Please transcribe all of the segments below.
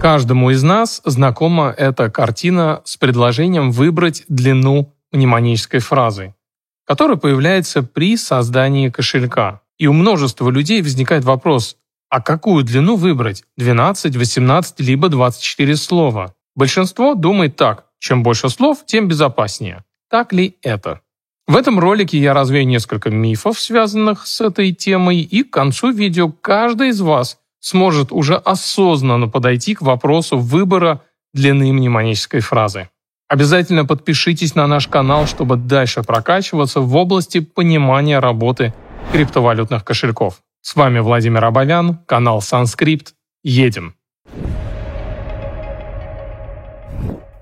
Каждому из нас знакома эта картина с предложением выбрать длину мнемонической фразы, которая появляется при создании кошелька. И у множества людей возникает вопрос, а какую длину выбрать – 12, 18, либо 24 слова? Большинство думает так, чем больше слов, тем безопаснее. Так ли это? В этом ролике я развею несколько мифов, связанных с этой темой, и к концу видео каждый из вас сможет уже осознанно подойти к вопросу выбора длины мнемонической фразы. Обязательно подпишитесь на наш канал, чтобы дальше прокачиваться в области понимания работы криптовалютных кошельков. С вами Владимир Абовян, канал Санскрипт. Едем!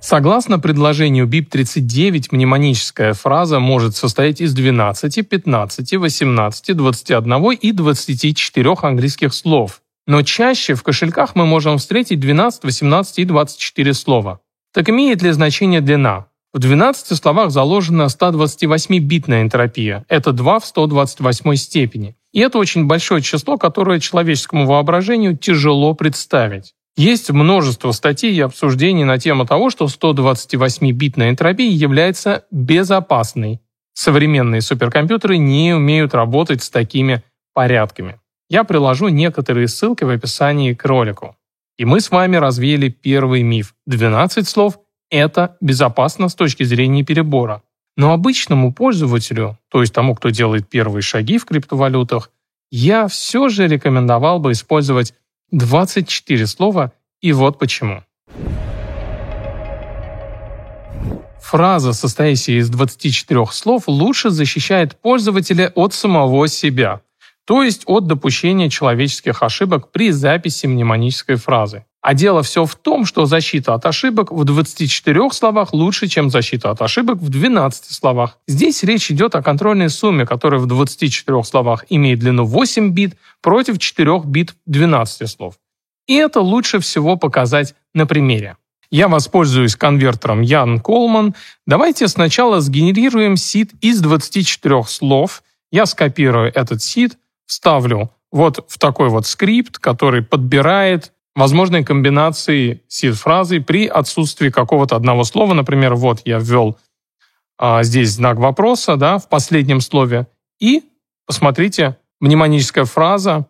Согласно предложению BIP-39, мнемоническая фраза может состоять из 12, 15, 18, 21 и 24 английских слов. Но чаще в кошельках мы можем встретить 12, 18 и 24 слова. Так имеет ли значение длина? В 12 словах заложена 128-битная энтропия. Это 2 в 128 степени. И это очень большое число, которое человеческому воображению тяжело представить. Есть множество статей и обсуждений на тему того, что 128-битная энтропия является безопасной. Современные суперкомпьютеры не умеют работать с такими порядками. Я приложу некоторые ссылки в описании к ролику. И мы с вами развеяли первый миф. 12 слов – это безопасно с точки зрения перебора. Но обычному пользователю, то есть тому, кто делает первые шаги в криптовалютах, я все же рекомендовал бы использовать 24 слова, и вот почему. Фраза, состоящая из 24 слов, лучше защищает пользователя от самого себя, то есть от допущения человеческих ошибок при записи мнемонической фразы. А дело все в том, что защита от ошибок в 24 словах лучше, чем защита от ошибок в 12 словах. Здесь речь идет о контрольной сумме, которая в 24 словах имеет длину 8 бит против 4 бит 12 слов. И это лучше всего показать на примере. Я воспользуюсь конвертером Ян Колман. Давайте сначала сгенерируем сид из 24 слов. Я скопирую этот сид, вставлю вот в такой вот скрипт, который подбирает возможные комбинации сид-фразы при отсутствии какого-то одного слова. Например, вот я ввел а, здесь знак вопроса да, в последнем слове. И посмотрите, мнемоническая фраза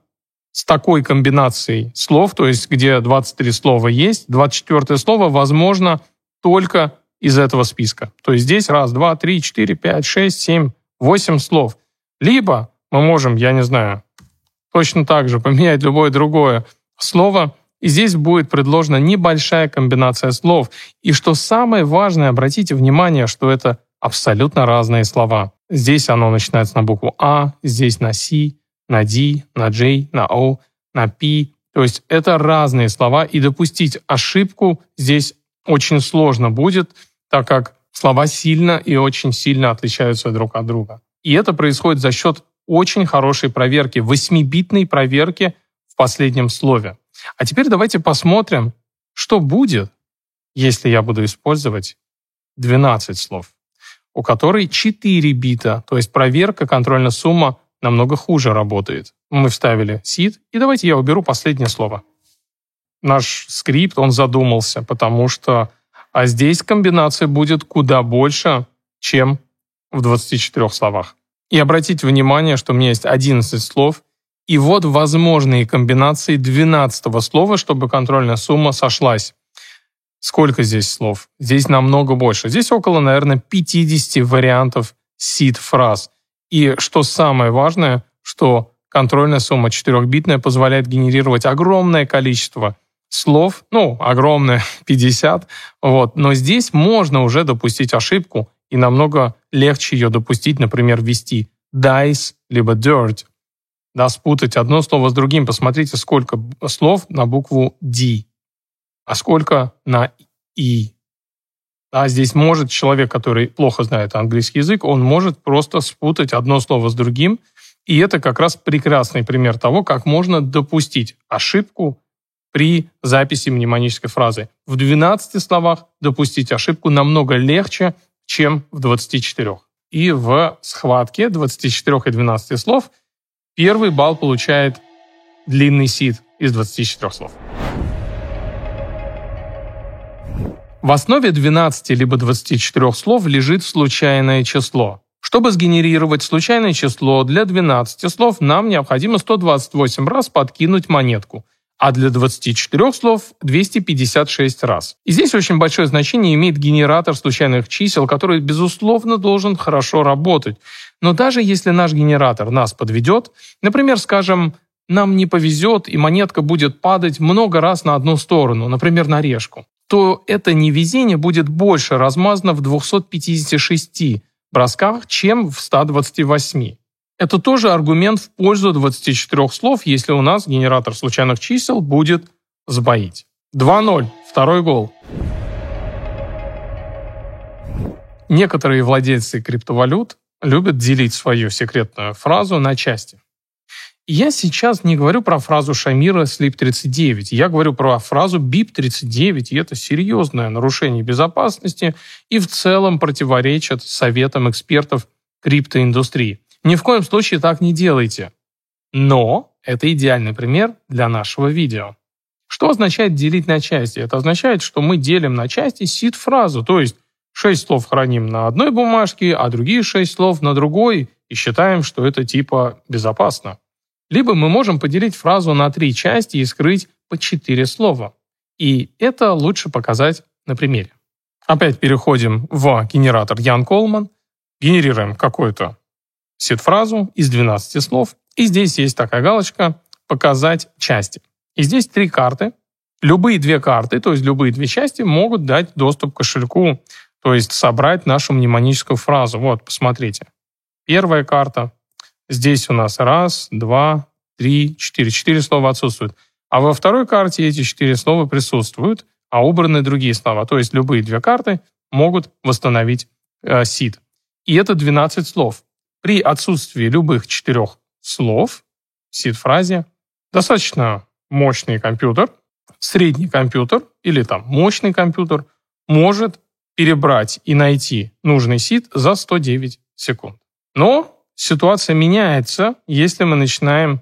с такой комбинацией слов, то есть где 23 слова есть, 24 слово возможно только из этого списка. То есть здесь раз, два, три, четыре, пять, шесть, семь, восемь слов. Либо мы можем, я не знаю, точно так же поменять любое другое слово, и здесь будет предложена небольшая комбинация слов. И что самое важное, обратите внимание, что это абсолютно разные слова. Здесь оно начинается на букву А, здесь на С, на D, на J, на O, на P. То есть это разные слова, и допустить ошибку здесь очень сложно будет, так как слова сильно и очень сильно отличаются друг от друга. И это происходит за счет очень хорошей проверки, восьмибитной проверки в последнем слове. А теперь давайте посмотрим, что будет, если я буду использовать 12 слов, у которой 4 бита, то есть проверка, контрольная сумма намного хуже работает. Мы вставили seed, и давайте я уберу последнее слово. Наш скрипт, он задумался, потому что а здесь комбинация будет куда больше, чем в 24 словах. И обратите внимание, что у меня есть 11 слов, и вот возможные комбинации 12 слова, чтобы контрольная сумма сошлась. Сколько здесь слов? Здесь намного больше. Здесь около, наверное, 50 вариантов seed-фраз. И что самое важное, что контрольная сумма 4-битная позволяет генерировать огромное количество слов, ну, огромное, 50, вот, но здесь можно уже допустить ошибку, и намного легче ее допустить, например, ввести dice, либо dirt, да, спутать одно слово с другим. Посмотрите, сколько слов на букву D, а сколько на И. Да, здесь может человек, который плохо знает английский язык, он может просто спутать одно слово с другим. И это как раз прекрасный пример того, как можно допустить ошибку при записи мнемонической фразы. В 12 словах допустить ошибку намного легче, чем в 24. И в схватке 24 и 12 слов первый балл получает длинный сид из 24 слов. В основе 12 либо 24 слов лежит случайное число. Чтобы сгенерировать случайное число для 12 слов, нам необходимо 128 раз подкинуть монетку, а для 24 слов 256 раз. И здесь очень большое значение имеет генератор случайных чисел, который, безусловно, должен хорошо работать. Но даже если наш генератор нас подведет, например, скажем, нам не повезет и монетка будет падать много раз на одну сторону, например, на решку, то это невезение будет больше размазано в 256 бросках, чем в 128. Это тоже аргумент в пользу 24 слов, если у нас генератор случайных чисел будет сбоить. 2-0. Второй гол. Некоторые владельцы криптовалют любят делить свою секретную фразу на части. Я сейчас не говорю про фразу Шамира SLIP39, я говорю про фразу BIP39, и это серьезное нарушение безопасности и в целом противоречит советам экспертов криптоиндустрии. Ни в коем случае так не делайте. Но это идеальный пример для нашего видео. Что означает делить на части? Это означает, что мы делим на части сид-фразу, то есть шесть слов храним на одной бумажке, а другие шесть слов на другой, и считаем, что это типа безопасно. Либо мы можем поделить фразу на три части и скрыть по четыре слова. И это лучше показать на примере. Опять переходим в генератор Ян Колман, генерируем какую-то сид-фразу из 12 слов, и здесь есть такая галочка «Показать части». И здесь три карты. Любые две карты, то есть любые две части, могут дать доступ к кошельку, то есть собрать нашу мнемоническую фразу. Вот, посмотрите. Первая карта, Здесь у нас раз, два, три, четыре. Четыре слова отсутствуют. А во второй карте эти четыре слова присутствуют, а убраны другие слова. То есть любые две карты могут восстановить э, сид. И это 12 слов. При отсутствии любых четырех слов в сид-фразе достаточно мощный компьютер, средний компьютер или там мощный компьютер может перебрать и найти нужный сид за 109 секунд. Но ситуация меняется, если мы начинаем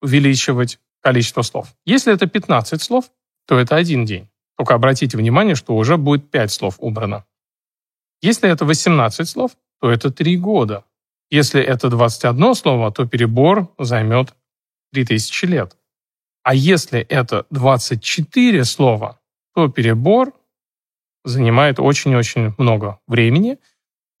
увеличивать количество слов. Если это 15 слов, то это один день. Только обратите внимание, что уже будет 5 слов убрано. Если это 18 слов, то это 3 года. Если это 21 слово, то перебор займет 3000 лет. А если это 24 слова, то перебор занимает очень-очень много времени –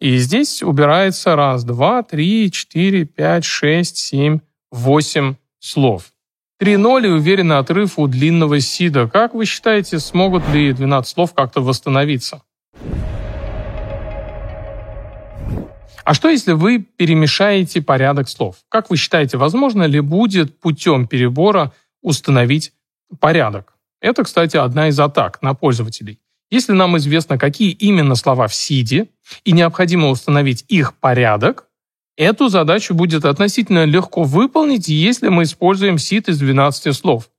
и здесь убирается раз, два, три, четыре, пять, шесть, семь, восемь слов. Три ноль и уверенный отрыв у длинного сида. Как вы считаете, смогут ли 12 слов как-то восстановиться? А что, если вы перемешаете порядок слов? Как вы считаете, возможно ли будет путем перебора установить порядок? Это, кстати, одна из атак на пользователей. Если нам известно, какие именно слова в сиде, и необходимо установить их порядок, эту задачу будет относительно легко выполнить, если мы используем сид из 12 слов.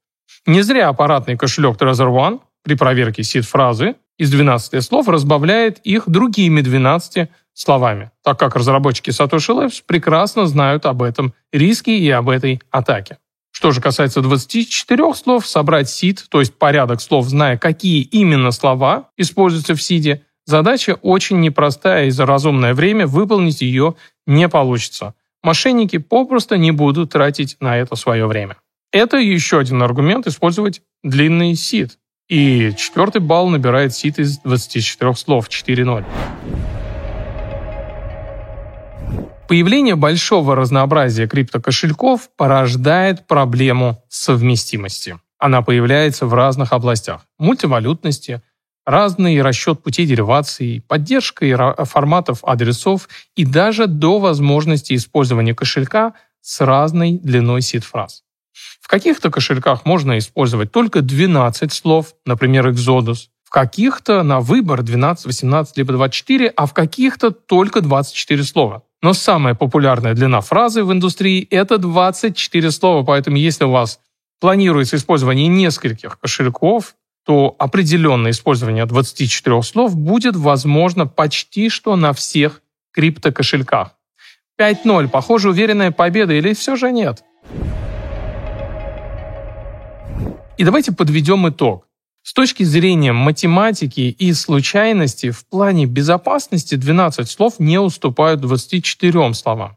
Не зря аппаратный кошелек Trezor One при проверке сид-фразы из 12 слов разбавляет их другими 12 словами, так как разработчики Satoshi Labs прекрасно знают об этом риске и об этой атаке. Что же касается 24 слов, собрать сид, то есть порядок слов, зная, какие именно слова используются в сиде, задача очень непростая, и за разумное время выполнить ее не получится. Мошенники попросту не будут тратить на это свое время. Это еще один аргумент использовать длинный сид. И четвертый балл набирает сид из 24 слов 4.0. Появление большого разнообразия криптокошельков порождает проблему совместимости. Она появляется в разных областях. Мультивалютности, разный расчет путей деривации, поддержка форматов адресов и даже до возможности использования кошелька с разной длиной сид-фраз. В каких-то кошельках можно использовать только 12 слов, например, Exodus, в каких-то на выбор 12, 18 либо 24, а в каких-то только 24 слова. Но самая популярная длина фразы в индустрии – это 24 слова, поэтому если у вас планируется использование нескольких кошельков, то определенное использование 24 слов будет возможно почти что на всех криптокошельках. 5-0. Похоже, уверенная победа или все же нет? И давайте подведем итог. С точки зрения математики и случайности в плане безопасности 12 слов не уступают 24 словам.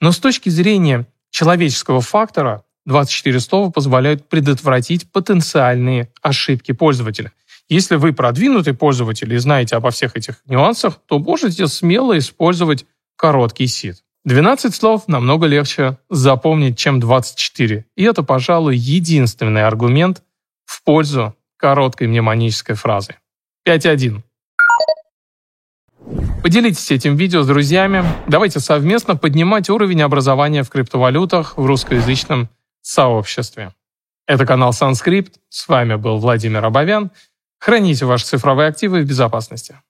Но с точки зрения человеческого фактора 24 слова позволяют предотвратить потенциальные ошибки пользователя. Если вы продвинутый пользователь и знаете обо всех этих нюансах, то можете смело использовать короткий сид. 12 слов намного легче запомнить, чем 24. И это, пожалуй, единственный аргумент в пользу короткой мнемонической фразы. 5.1. Поделитесь этим видео с друзьями. Давайте совместно поднимать уровень образования в криптовалютах в русскоязычном сообществе. Это канал Санскрипт. С вами был Владимир Абовян. Храните ваши цифровые активы в безопасности.